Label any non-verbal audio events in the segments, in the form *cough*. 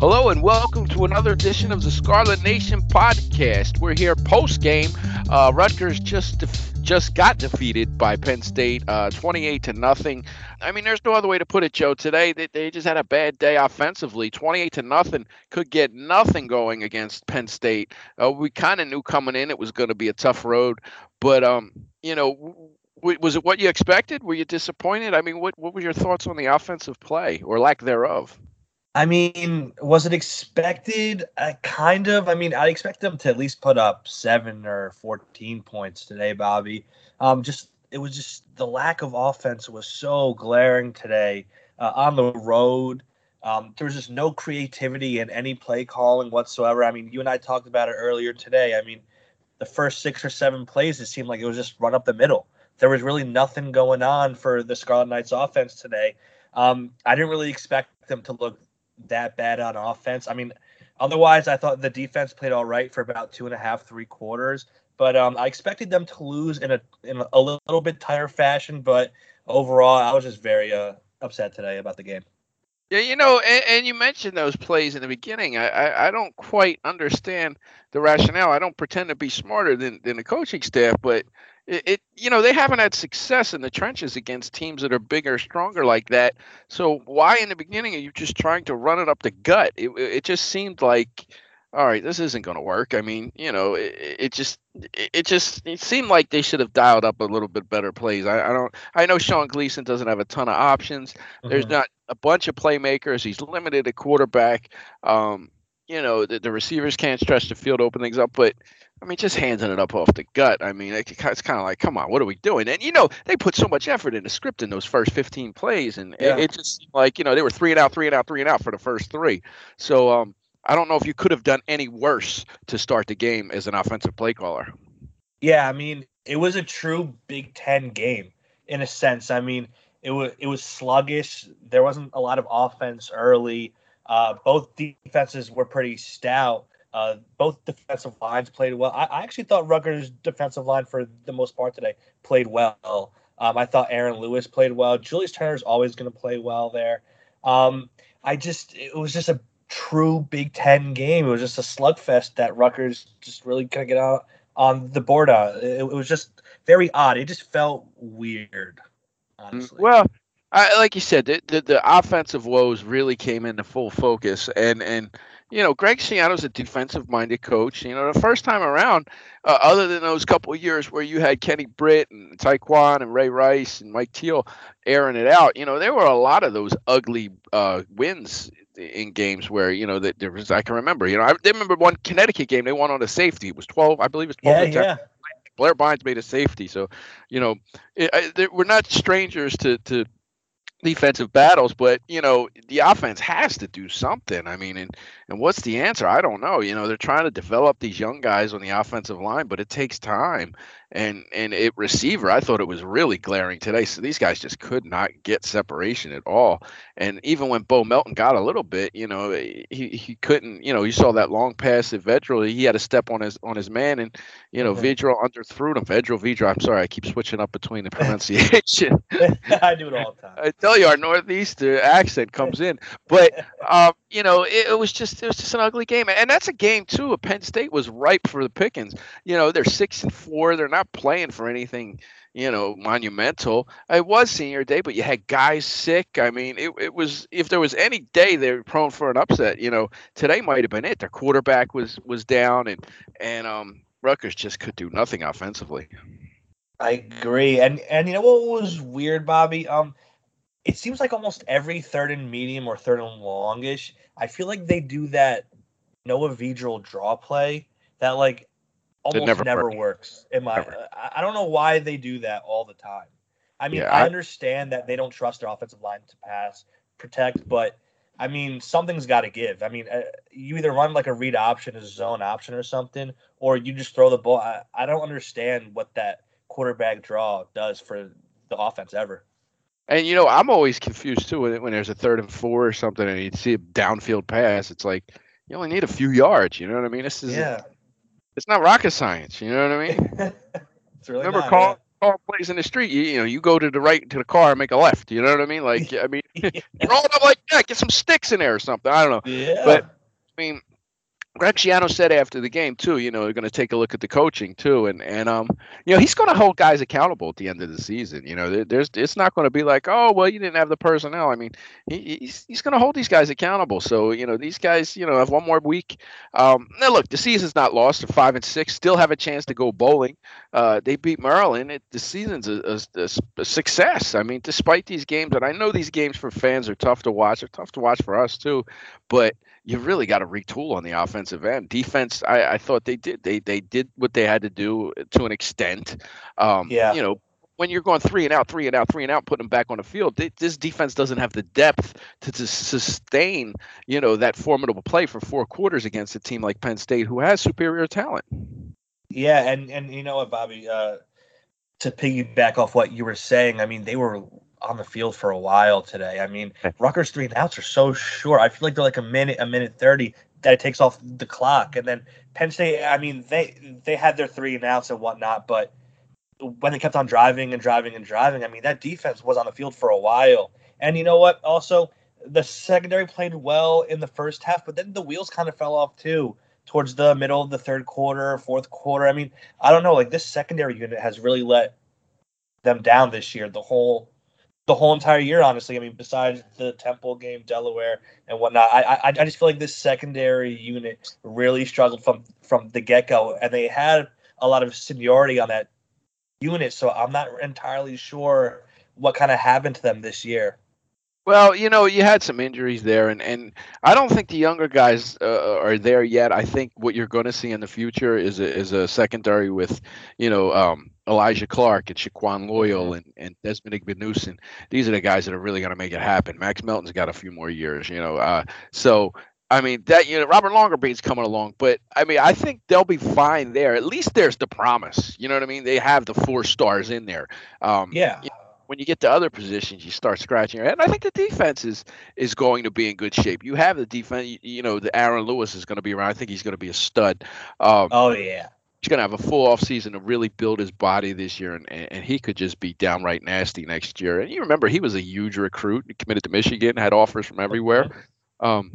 Hello and welcome to another edition of the Scarlet Nation podcast. We're here post game. Uh, Rutgers just def- just got defeated by Penn State, uh, 28 to nothing. I mean, there's no other way to put it, Joe. Today they, they just had a bad day offensively. 28 to nothing could get nothing going against Penn State. Uh, we kind of knew coming in it was going to be a tough road, but um, you know. was it what you expected? Were you disappointed? I mean, what what were your thoughts on the offensive play or lack thereof? I mean, was it expected? Uh, kind of. I mean, I expect them to at least put up seven or fourteen points today, Bobby. Um, just it was just the lack of offense was so glaring today uh, on the road. Um, there was just no creativity in any play calling whatsoever. I mean, you and I talked about it earlier today. I mean, the first six or seven plays, it seemed like it was just run up the middle. There was really nothing going on for the Scarlet Knights offense today. Um, I didn't really expect them to look that bad on offense. I mean, otherwise, I thought the defense played all right for about two and a half, three quarters. But um, I expected them to lose in a in a little bit tighter fashion. But overall, I was just very uh, upset today about the game. Yeah, you know, and, and, you mentioned those plays in the beginning. I, I, I, don't quite understand the rationale. I don't pretend to be smarter than, than the coaching staff, but it, it, you know they haven't had success in the trenches against teams that are bigger stronger like that. So why in the beginning are you just trying to run it up the gut? It, it just seemed like all right this isn't going to work. I mean you know it, it just it just it seemed like they should have dialed up a little bit better plays. I, I don't i know sean gleason doesn't have a ton of options. Mm-hmm. there's not a bunch of playmakers. He's limited at quarterback. Um you know the, the receivers can't stretch the field open things up but I mean, just handing it up off the gut. I mean, it's kind of like, come on, what are we doing? And you know, they put so much effort into scripting those first 15 plays, and yeah. it, it, just seemed like you know they were three and out, three and out, three and out for the first three. So um, I don't know if you could have done any worse to start the game as an offensive play caller. Yeah, I mean, it was a true Big Ten game in a sense. I mean, it was it was sluggish. There wasn't a lot of offense early. Uh, both defenses were pretty stout. Uh, both defensive lines played well. I, I, actually thought Rutgers' defensive line, for the most part today, played well. Um, I thought Aaron Lewis played well. Julius Turner is always going to play well there. Um, I just, it was just a true Big Ten game. It was just a slugfest that Rutgers just really couldn't get out on the board on. It, it was just very odd. It just felt weird, honestly. Well, I, like you said, the, the, the offensive woes really came into full focus, and and you know, Greg Schiano's a defensive minded coach. You know, the first time around, uh, other than those couple of years where you had Kenny Britt and Tiquan and Ray Rice and Mike Teel airing it out, you know, there were a lot of those ugly uh, wins in games where you know that there was I can remember you know I remember one Connecticut game they won on a safety it was 12 I believe it was 12 yeah, yeah. Blair Bynes made a safety so you know it, we're not strangers to to defensive battles, but you know the offense has to do something. I mean, and and what's the answer? I don't know. You know, they're trying to develop these young guys on the offensive line, but it takes time and and it receiver i thought it was really glaring today so these guys just could not get separation at all and even when bo melton got a little bit you know he, he couldn't you know you saw that long pass to vedral he had to step on his on his man and you know mm-hmm. vedral underthrew him vedral vedral i'm sorry i keep switching up between the *laughs* pronunciation i do it all the time *laughs* tell you our northeastern accent comes in but um you know it, it was just it was just an ugly game and that's a game too penn state was ripe for the pickings you know they're six and four they're not playing for anything, you know, monumental. It was senior day, but you had guys sick. I mean, it, it was if there was any day they were prone for an upset, you know, today might have been it. Their quarterback was was down and and um Rutgers just could do nothing offensively. I agree. And and you know what was weird, Bobby? Um it seems like almost every third and medium or third and longish, I feel like they do that Noah Vedral draw play that like almost never, never works. In my, never. I don't know why they do that all the time. I mean, yeah, I, I understand that they don't trust their offensive line to pass, protect, but I mean, something's got to give. I mean, uh, you either run like a read option, a zone option, or something, or you just throw the ball. I, I don't understand what that quarterback draw does for the offense ever. And you know, I'm always confused too when, when there's a third and four or something, and you see a downfield pass. It's like you only need a few yards. You know what I mean? This is yeah it's not rocket science. You know what I mean? *laughs* it's really remember not, call, all plays in the street, you, you know, you go to the right to the car and make a left. You know what I mean? Like, *laughs* I mean, yeah. *laughs* roll it up like that, get some sticks in there or something. I don't know. Yeah. But I mean, Greg Schiano said after the game too, you know, they're going to take a look at the coaching too, and and um, you know, he's going to hold guys accountable at the end of the season. You know, there, there's it's not going to be like, oh, well, you didn't have the personnel. I mean, he, he's he's going to hold these guys accountable. So you know, these guys, you know, have one more week. Um, now look, the season's not lost. They're five and six, still have a chance to go bowling. Uh, they beat Maryland. It, the season's a, a, a, success. I mean, despite these games, and I know these games for fans are tough to watch. They're tough to watch for us too, but you really got to retool on the offensive end. Defense, I, I, thought they did. They they did what they had to do to an extent. Um, yeah. You know, when you're going three and out, three and out, three and out, putting them back on the field, they, this defense doesn't have the depth to, to sustain, you know, that formidable play for four quarters against a team like Penn State, who has superior talent. Yeah, and and you know what, Bobby, uh, to piggyback off what you were saying, I mean, they were on the field for a while today. I mean, Rutgers three and outs are so short. I feel like they're like a minute, a minute thirty that it takes off the clock. And then Penn State, I mean, they they had their three and outs and whatnot, but when they kept on driving and driving and driving, I mean, that defense was on the field for a while. And you know what? Also, the secondary played well in the first half, but then the wheels kind of fell off too towards the middle of the third quarter, fourth quarter. I mean, I don't know. Like this secondary unit has really let them down this year. The whole the whole entire year, honestly. I mean, besides the Temple game, Delaware, and whatnot, I I, I just feel like this secondary unit really struggled from from the get go, and they had a lot of seniority on that unit. So I'm not entirely sure what kind of happened to them this year. Well, you know, you had some injuries there, and, and I don't think the younger guys uh, are there yet. I think what you're going to see in the future is a, is a secondary with, you know, um, Elijah Clark and Shaquan Loyal mm-hmm. and, and Desmond Igbinosun. These are the guys that are really going to make it happen. Max Melton's got a few more years, you know. Uh, so I mean that you know Robert Longerbeam's coming along, but I mean I think they'll be fine there. At least there's the promise. You know what I mean? They have the four stars in there. Um, yeah. You know, when you get to other positions, you start scratching your head. And I think the defense is is going to be in good shape. You have the defense. You, you know, the Aaron Lewis is going to be around. I think he's going to be a stud. Um, oh yeah. He's going to have a full off season to really build his body this year, and, and he could just be downright nasty next year. And you remember he was a huge recruit. He committed to Michigan, had offers from everywhere. Um,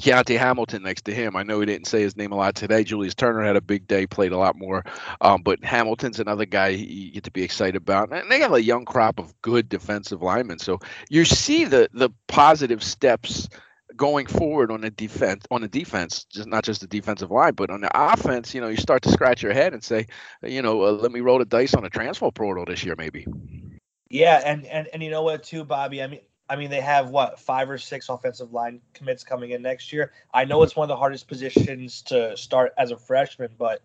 Kyonte Hamilton next to him. I know he didn't say his name a lot today. Julius Turner had a big day, played a lot more. Um, but Hamilton's another guy you get to be excited about. And they have a young crop of good defensive linemen. So you see the the positive steps going forward on the defense on the defense, just not just the defensive line, but on the offense. You know, you start to scratch your head and say, you know, uh, let me roll the dice on a transfer portal this year, maybe. Yeah, and and and you know what, too, Bobby. I mean, I mean, they have what five or six offensive line commits coming in next year. I know it's one of the hardest positions to start as a freshman, but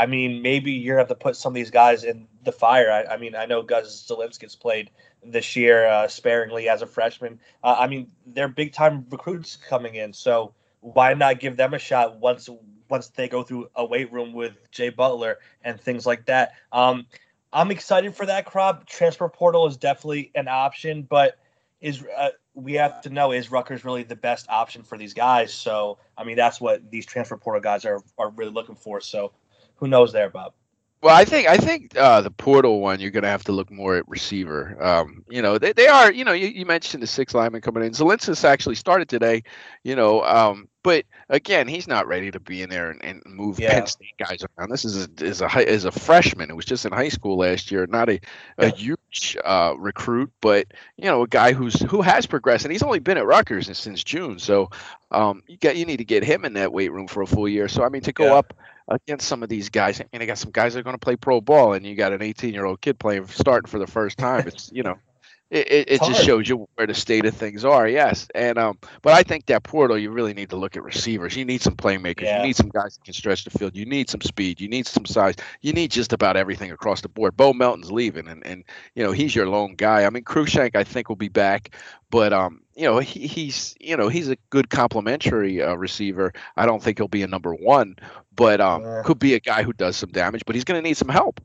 I mean, maybe you're going to have to put some of these guys in the fire. I, I mean, I know Gus Zilinskas's played this year uh, sparingly as a freshman. Uh, I mean, they're big time recruits coming in, so why not give them a shot once once they go through a weight room with Jay Butler and things like that? Um, I'm excited for that crop. Transfer portal is definitely an option, but is uh, we have to know is Rutgers really the best option for these guys? So I mean that's what these transfer portal guys are are really looking for. So who knows there, Bob? Well, I think I think uh, the portal one you're going to have to look more at receiver. Um, you know, they, they are. You know, you, you mentioned the six linemen coming in. Zilinskas actually started today. You know, um, but again, he's not ready to be in there and, and move yeah. Penn State guys around. This is a is a is a freshman. It was just in high school last year. Not a, a yeah. huge uh, recruit, but you know, a guy who's who has progressed, and he's only been at Rutgers since June. So um, you got you need to get him in that weight room for a full year. So I mean, to go yeah. up against some of these guys. I mean, I got some guys that are going to play pro ball, and you got an 18 year old kid playing starting for the first time. It's you know, it, it, it just shows you where the state of things are. Yes, and um, but I think that portal you really need to look at receivers. You need some playmakers. Yeah. You need some guys that can stretch the field. You need some speed. You need some size. You need just about everything across the board. Bo Melton's leaving, and and you know he's your lone guy. I mean, Cruickshank I think will be back, but um, you know he, he's you know he's a good complementary uh, receiver. I don't think he'll be a number one, but um, uh, could be a guy who does some damage. But he's going to need some help.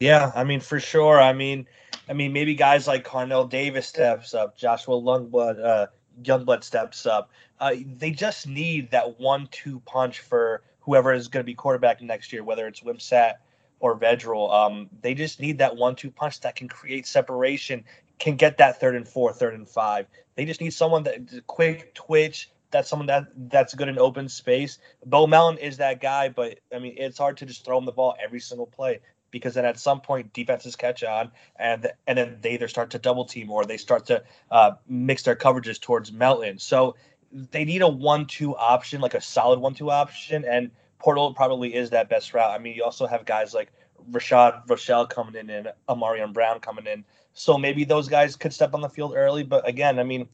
Yeah, I mean for sure. I mean I mean, maybe guys like Carnell Davis steps up, Joshua Lundblad, uh, Youngblood steps up. Uh, they just need that one-two punch for whoever is going to be quarterback next year, whether it's Wimsatt or Vedral. Um, they just need that one-two punch that can create separation, can get that third and four, third and five. They just need someone that quick twitch. That's someone that that's good in open space. Bo Melton is that guy, but I mean it's hard to just throw him the ball every single play because then at some point defenses catch on and and then they either start to double team or they start to uh, mix their coverages towards Melton. So they need a one-two option, like a solid one-two option, and Portal probably is that best route. I mean, you also have guys like Rashad Rochelle coming in and Amarian Brown coming in. So maybe those guys could step on the field early. But again, I mean,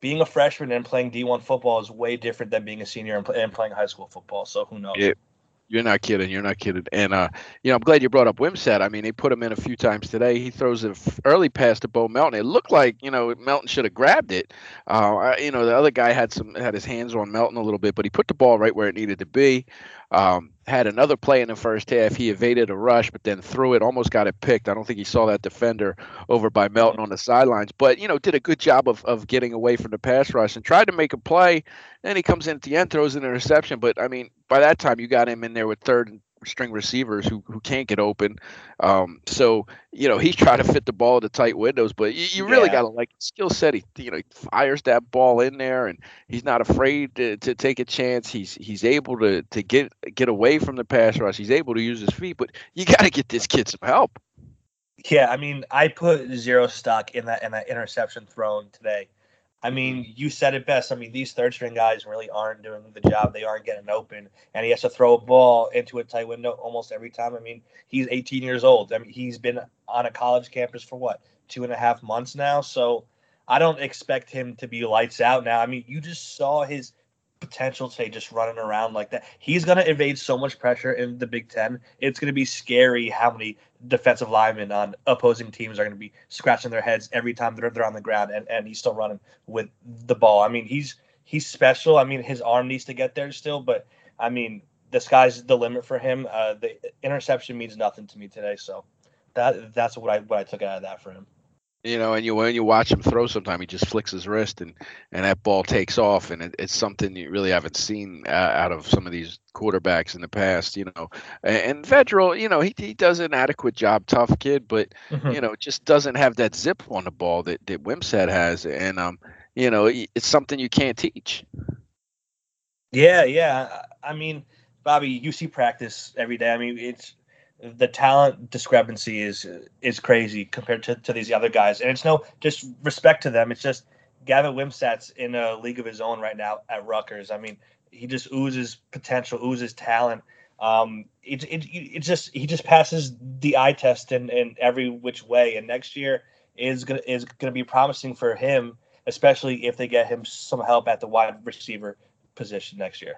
being a freshman and playing D1 football is way different than being a senior and, and playing high school football. So who knows? You're not kidding. You're not kidding. And uh, you know, I'm glad you brought up Wimsatt. I mean, they put him in a few times today. He throws an early pass to Bo Melton. It looked like you know Melton should have grabbed it. Uh, you know, the other guy had some had his hands on Melton a little bit, but he put the ball right where it needed to be. Um, had another play in the first half. He evaded a rush, but then threw it, almost got it picked. I don't think he saw that defender over by Melton on the sidelines, but you know, did a good job of, of getting away from the pass rush and tried to make a play. Then he comes in at the end, throws an interception. But I mean, by that time, you got him in there with third and string receivers who, who can't get open. Um, so you know he's trying to fit the ball to tight windows, but you, you really yeah. got to like skill set. He you know he fires that ball in there, and he's not afraid to, to take a chance. He's he's able to to get get away from the pass rush. He's able to use his feet, but you got to get this kid some help. Yeah, I mean, I put zero stock in that in that interception thrown today. I mean, mm-hmm. you said it best. I mean, these third string guys really aren't doing the job. They aren't getting open, and he has to throw a ball into a tight window almost every time. I mean, he's 18 years old. I mean, he's been on a college campus for what two and a half months now. So I don't expect him to be lights out now. I mean, you just saw his potential today just running around like that. He's going to evade so much pressure in the Big Ten. It's going to be scary how many defensive linemen on opposing teams are going to be scratching their heads every time they're, they're on the ground and, and he's still running with the ball. I mean, he's he's special. I mean, his arm needs to get there still, but I mean, the sky's the limit for him. Uh, the interception means nothing to me today, so that that's what I what I took out of that for him. You know, and you when you watch him throw, sometimes he just flicks his wrist and and that ball takes off, and it, it's something you really haven't seen uh, out of some of these quarterbacks in the past. You know, and, and Vedral, you know, he he does an adequate job, tough kid, but mm-hmm. you know, just doesn't have that zip on the ball that that Wimsatt has, and um, you know, it's something you can't teach. Yeah, yeah. I mean, Bobby, you see practice every day. I mean, it's the talent discrepancy is is crazy compared to, to these other guys. And it's no just respect to them. It's just Gavin Wimsatt's in a league of his own right now at Rutgers. I mean, he just oozes potential, oozes talent. Um, it, it, it just he just passes the eye test in, in every which way. And next year is gonna is gonna be promising for him, especially if they get him some help at the wide receiver position next year.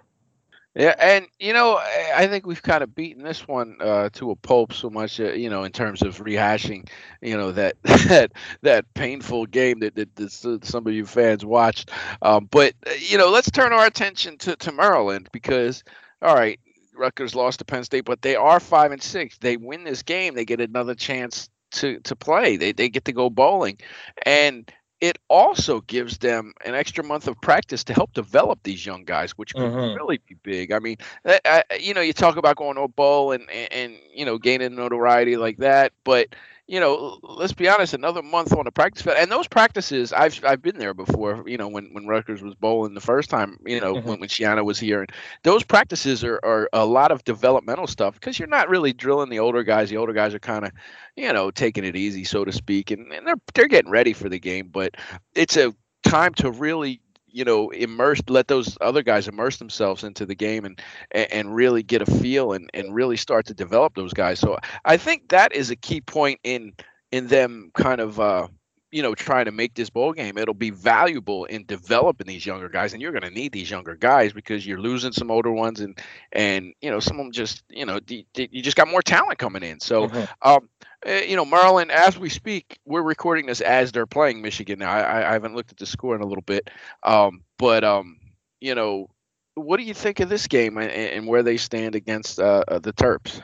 Yeah, and you know, I think we've kind of beaten this one uh, to a pulp so much, uh, you know, in terms of rehashing, you know, that *laughs* that that painful game that, that, that some of you fans watched. Um, but uh, you know, let's turn our attention to to Maryland because, all right, Rutgers lost to Penn State, but they are five and six. They win this game, they get another chance to to play. They they get to go bowling, and it also gives them an extra month of practice to help develop these young guys, which could mm-hmm. really be big. I mean, I, you know, you talk about going to a bowl and, and, and you know gaining notoriety like that, but you know, let's be honest, another month on a practice field. And those practices, I've I've been there before. You know, when when Rutgers was bowling the first time, you know, mm-hmm. when when Schiano was here, and those practices are are a lot of developmental stuff because you're not really drilling the older guys. The older guys are kind of, you know, taking it easy, so to speak, and, and they're they're getting ready for the game. But it's a time to really you know immerse let those other guys immerse themselves into the game and and really get a feel and and really start to develop those guys. So i think that is a key point in in them kind of uh you know trying to make this bowl game. It'll be valuable in developing these younger guys and you're going to need these younger guys because you're losing some older ones and and you know some of them just you know you just got more talent coming in. So mm-hmm. um you know, Maryland, as we speak, we're recording this as they're playing Michigan. Now, I, I haven't looked at the score in a little bit, um, but um, you know, what do you think of this game and, and where they stand against uh, uh, the Terps?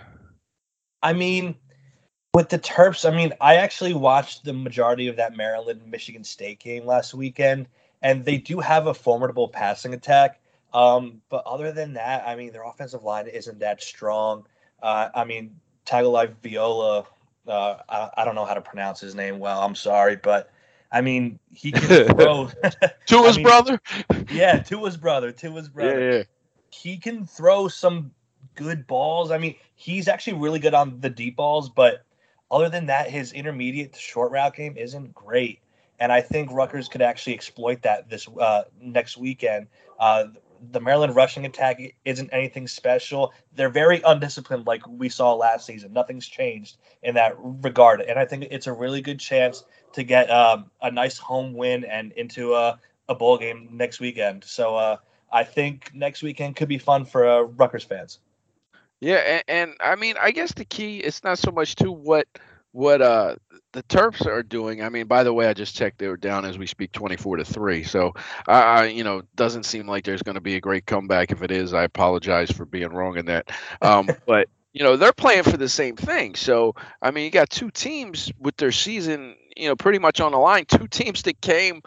I mean, with the Terps, I mean, I actually watched the majority of that Maryland Michigan State game last weekend, and they do have a formidable passing attack. Um, but other than that, I mean, their offensive line isn't that strong. Uh, I mean, Tagovailoa. Uh, I, I don't know how to pronounce his name well. I'm sorry, but I mean he can *laughs* throw *laughs* to his mean, brother. Yeah, to his brother. To his brother. Yeah, yeah. He can throw some good balls. I mean, he's actually really good on the deep balls, but other than that, his intermediate to short route game isn't great. And I think Rutgers could actually exploit that this uh, next weekend. Uh, the Maryland rushing attack isn't anything special. They're very undisciplined, like we saw last season. Nothing's changed in that regard, and I think it's a really good chance to get um, a nice home win and into a, a bowl game next weekend. So uh, I think next weekend could be fun for uh, Rutgers fans. Yeah, and, and I mean, I guess the key it's not so much to what what uh the Terps are doing. I mean, by the way, I just checked they were down as we speak, twenty-four to three. So, uh, you know, doesn't seem like there's going to be a great comeback. If it is, I apologize for being wrong in that. Um, *laughs* but you know, they're playing for the same thing. So, I mean, you got two teams with their season, you know, pretty much on the line. Two teams that came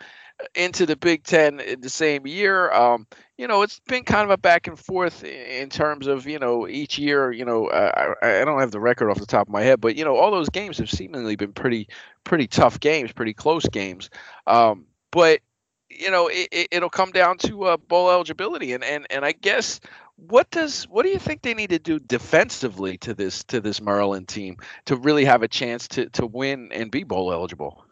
into the Big Ten in the same year. Um, you know, it's been kind of a back and forth in terms of you know each year. You know, I, I don't have the record off the top of my head, but you know, all those games have seemingly been pretty pretty tough games, pretty close games. Um, but you know, it, will come down to uh, bowl eligibility, and and and I guess what does what do you think they need to do defensively to this to this Maryland team to really have a chance to to win and be bowl eligible?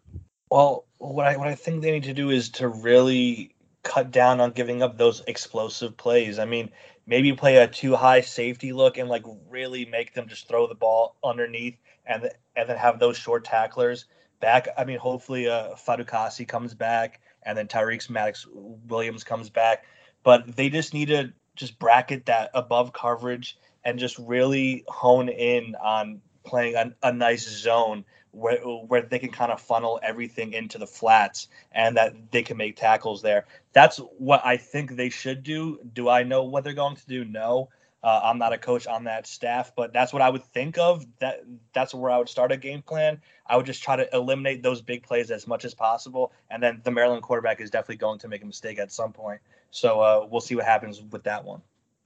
Well, what I what I think they need to do is to really cut down on giving up those explosive plays. I mean, maybe play a too high safety look and like really make them just throw the ball underneath and and then have those short tacklers back. I mean, hopefully uh Fatukasi comes back and then Tyreek Maddox Williams comes back, but they just need to just bracket that above coverage and just really hone in on playing a, a nice zone where where they can kind of funnel everything into the flats and that they can make tackles there. That's what I think they should do. Do I know what they're going to do? No. Uh, I'm not a coach on that staff, but that's what I would think of. That that's where I would start a game plan. I would just try to eliminate those big plays as much as possible, and then the Maryland quarterback is definitely going to make a mistake at some point. So uh, we'll see what happens with that one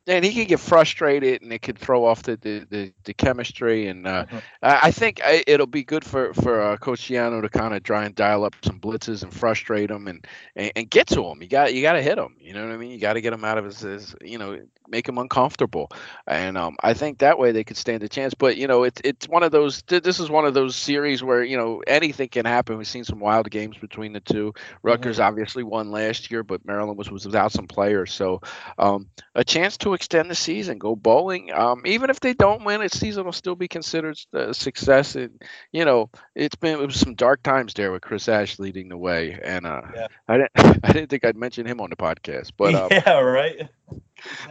and he could get frustrated and it could throw off the the, the, the chemistry and uh, mm-hmm. I think it'll be good for for uh, Coach Schiano to kind of try and dial up some blitzes and frustrate him and, and, and get to him. You got you got to hit him. You know what I mean? You got to get him out of his, his you know make him uncomfortable. And um, I think that way they could stand a chance. But you know, it's it's one of those. This is one of those series where you know anything can happen. We've seen some wild games between the two. Rutgers mm-hmm. obviously won last year, but Maryland was was without some players. So um, a chance to extend the season, go bowling. Um, even if they don't win, its season will still be considered a success. And you know, it's been it was some dark times there with Chris Ash leading the way, and uh, yeah. I didn't *laughs* I didn't think I'd mention him on the podcast, but um, yeah, right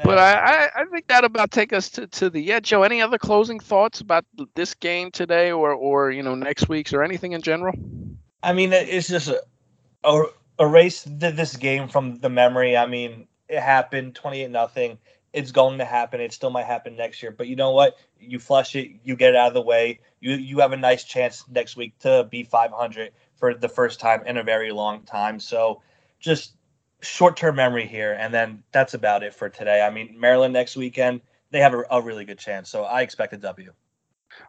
but I, I, think that about take us to, to the yeah, Joe. Any other closing thoughts about this game today, or or you know next week's, or anything in general? I mean, it's just a, a erase this game from the memory. I mean, it happened, twenty eight nothing. It's going to happen. It still might happen next year. But you know what? You flush it. You get it out of the way. You you have a nice chance next week to be five hundred for the first time in a very long time. So just short term memory here, and then that's about it for today. I mean, Maryland next weekend, they have a, a really good chance, so I expect a W.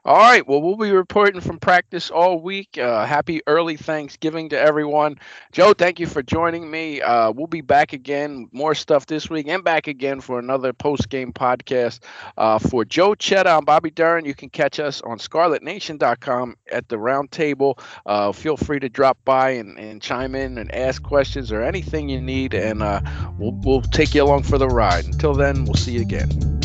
All right. Well, we'll be reporting from practice all week. Uh, happy early Thanksgiving to everyone. Joe, thank you for joining me. Uh, we'll be back again, more stuff this week, and back again for another post game podcast. Uh, for Joe Chetta, I'm Bobby Duran. You can catch us on scarletnation.com at the roundtable. Uh, feel free to drop by and, and, chime in and ask questions or anything you need, and uh, we'll, we'll take you along for the ride. Until then, we'll see you again.